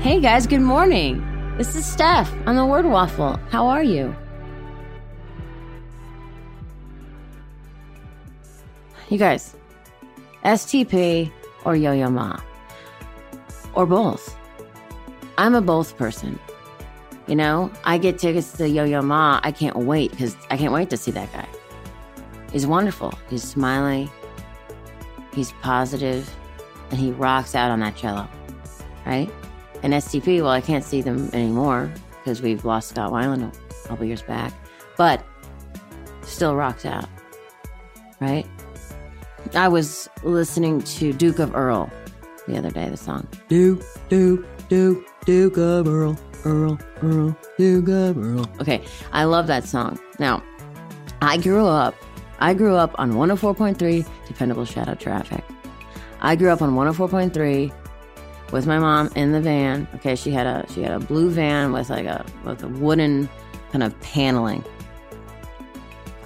Hey guys, good morning. This is Steph on the Word Waffle. How are you? You guys, STP or Yo Yo Ma? Or both? I'm a both person. You know, I get tickets to Yo Yo Ma. I can't wait because I can't wait to see that guy. He's wonderful. He's smiling, he's positive, and he rocks out on that cello, right? And STP, well, I can't see them anymore because we've lost Scott Weiland a couple years back, but still rocks out, right? I was listening to Duke of Earl the other day, the song. Duke, Duke, Duke, Duke of Earl, Earl, Earl, Duke of Earl. Okay, I love that song. Now, I grew up, I grew up on 104.3 Dependable Shadow Traffic. I grew up on 104.3 with my mom in the van. Okay, she had a she had a blue van with like a with a wooden kind of paneling.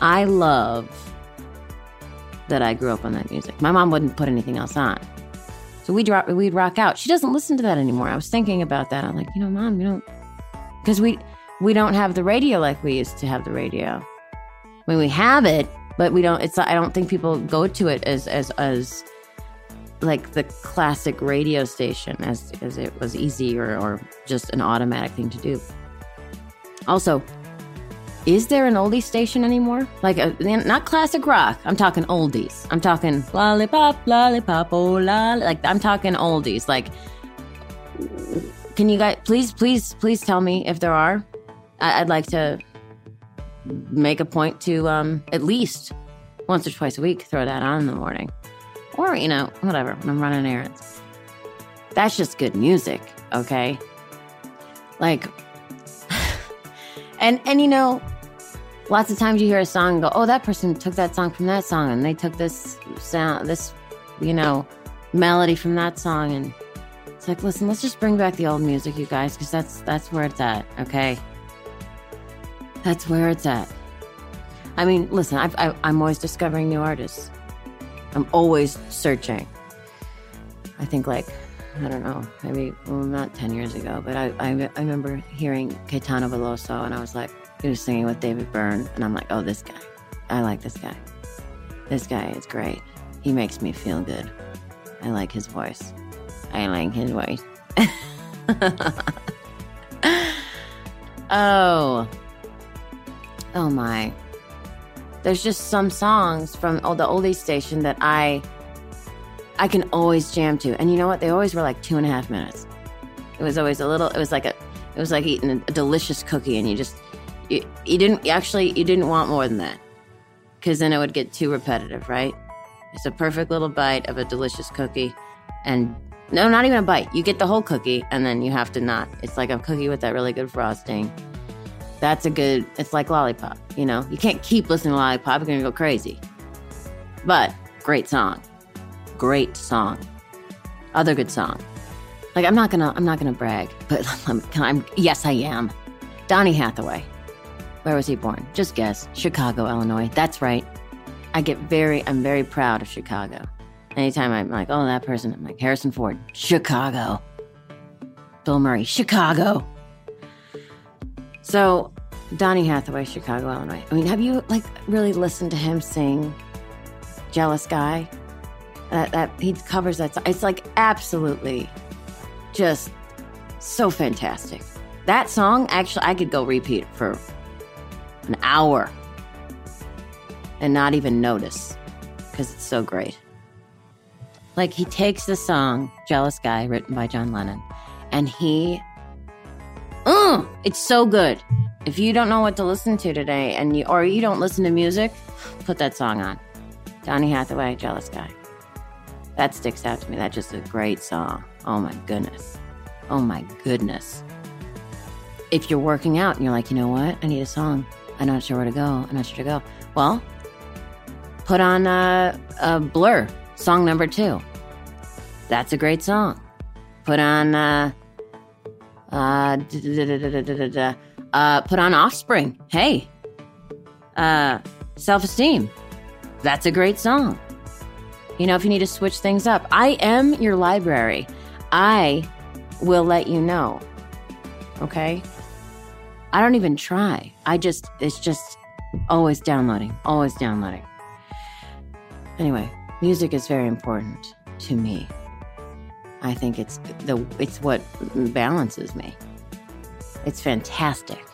I love that I grew up on that music. My mom wouldn't put anything else on. So we'd rock, we'd rock out. She doesn't listen to that anymore. I was thinking about that. I'm like, you know, mom, you don't, because we we don't have the radio like we used to have the radio. I mean, we have it, but we don't. It's I don't think people go to it as as as like the classic radio station as as it was easy or, or just an automatic thing to do. Also, is there an oldie station anymore? Like a, not classic rock. I'm talking oldies. I'm talking lollipop, lollipop, oh la. Like I'm talking oldies. Like, can you guys please, please, please tell me if there are? I, I'd like to make a point to um, at least once or twice a week throw that on in the morning or you know whatever. When i'm running errands. That's just good music okay? Like and and you know lots of times you hear a song and go oh that person took that song from that song and they took this sound this you know melody from that song. And it's like listen let's just bring back the old music you guys because that's that's where it's at okay? That's where it's at. I mean listen I, i'm always discovering new artists I'm always searching. I think like I don't know, maybe well, not ten years ago, but I, I, I remember hearing Caetano Veloso, and I was like, he was singing with David Byrne, and I'm like, oh, this guy, I like this guy. This guy is great. He makes me feel good. I like his voice. I like his voice. oh, oh my there's just some songs from oh, the oldies station that I I can always jam to. And you know what? They always were like two and a half minutes. It was always a little. It was like a. It was like eating a, delicious cookie, and you just you, you didn't actually you didn't want more than that because then it would get too repetitive, right? It's a perfect little bite of a delicious cookie, and no, not even a bite. You get the whole cookie, and then you have to not. It's like a cookie with that really good frosting that's a good it's like lollipop you know? You can't keep listening to lollipop you're gonna go crazy. But great song. Great song. Other good song like i'm not gonna i'm not gonna brag but i'm yes i am. Donny hathaway. Where was he born? Just guess. Chicago illinois. That's right. I get very i'm very proud of chicago. Anytime i'm like oh that person i'm like harrison ford chicago. Bill murray chicago. So, Donny Hathaway, Chicago, Illinois. I mean, have you like really listened to him sing "Jealous Guy"? That that he covers that. Song. It's like absolutely just so fantastic. That song, actually, I could go repeat for an hour and not even notice because it's so great. Like he takes the song "Jealous Guy" written by John Lennon, and he Mm, it's so good. If you don't know what to listen to today and you or you don't listen to music, put that song on. Donny Hathaway, Jealous Guy. That sticks out to me. That's just a great song. Oh my goodness. Oh my goodness. If you're working out and you're like, you know what? I need a song. I'm not sure where to go. I'm not sure to go. Well, put on uh, a Blur, song number two. That's a great song. Put on uh, uh, uh, put on Offspring. Hey, uh, Self Esteem. That's a great song. You know, if you need to switch things up, I am your library. I will let you know. Okay? I don't even try. I just, it's just always downloading, always downloading. Anyway, music is very important to me. I think it's the it's what balances me. It's fantastic.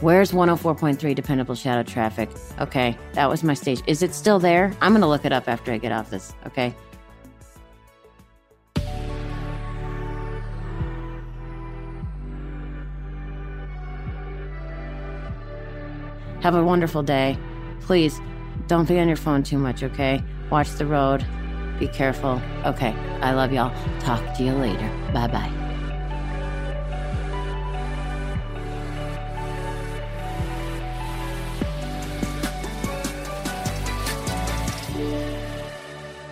Where's 104.3 dependable shadow traffic? Okay, that was my stage. Is it still there? I'm going to look it up after I get off this, okay? Have a wonderful day. Please don't be on your phone too much, okay? Watch the road. Be careful. Okay, I love y'all. Talk to you later. Bye bye.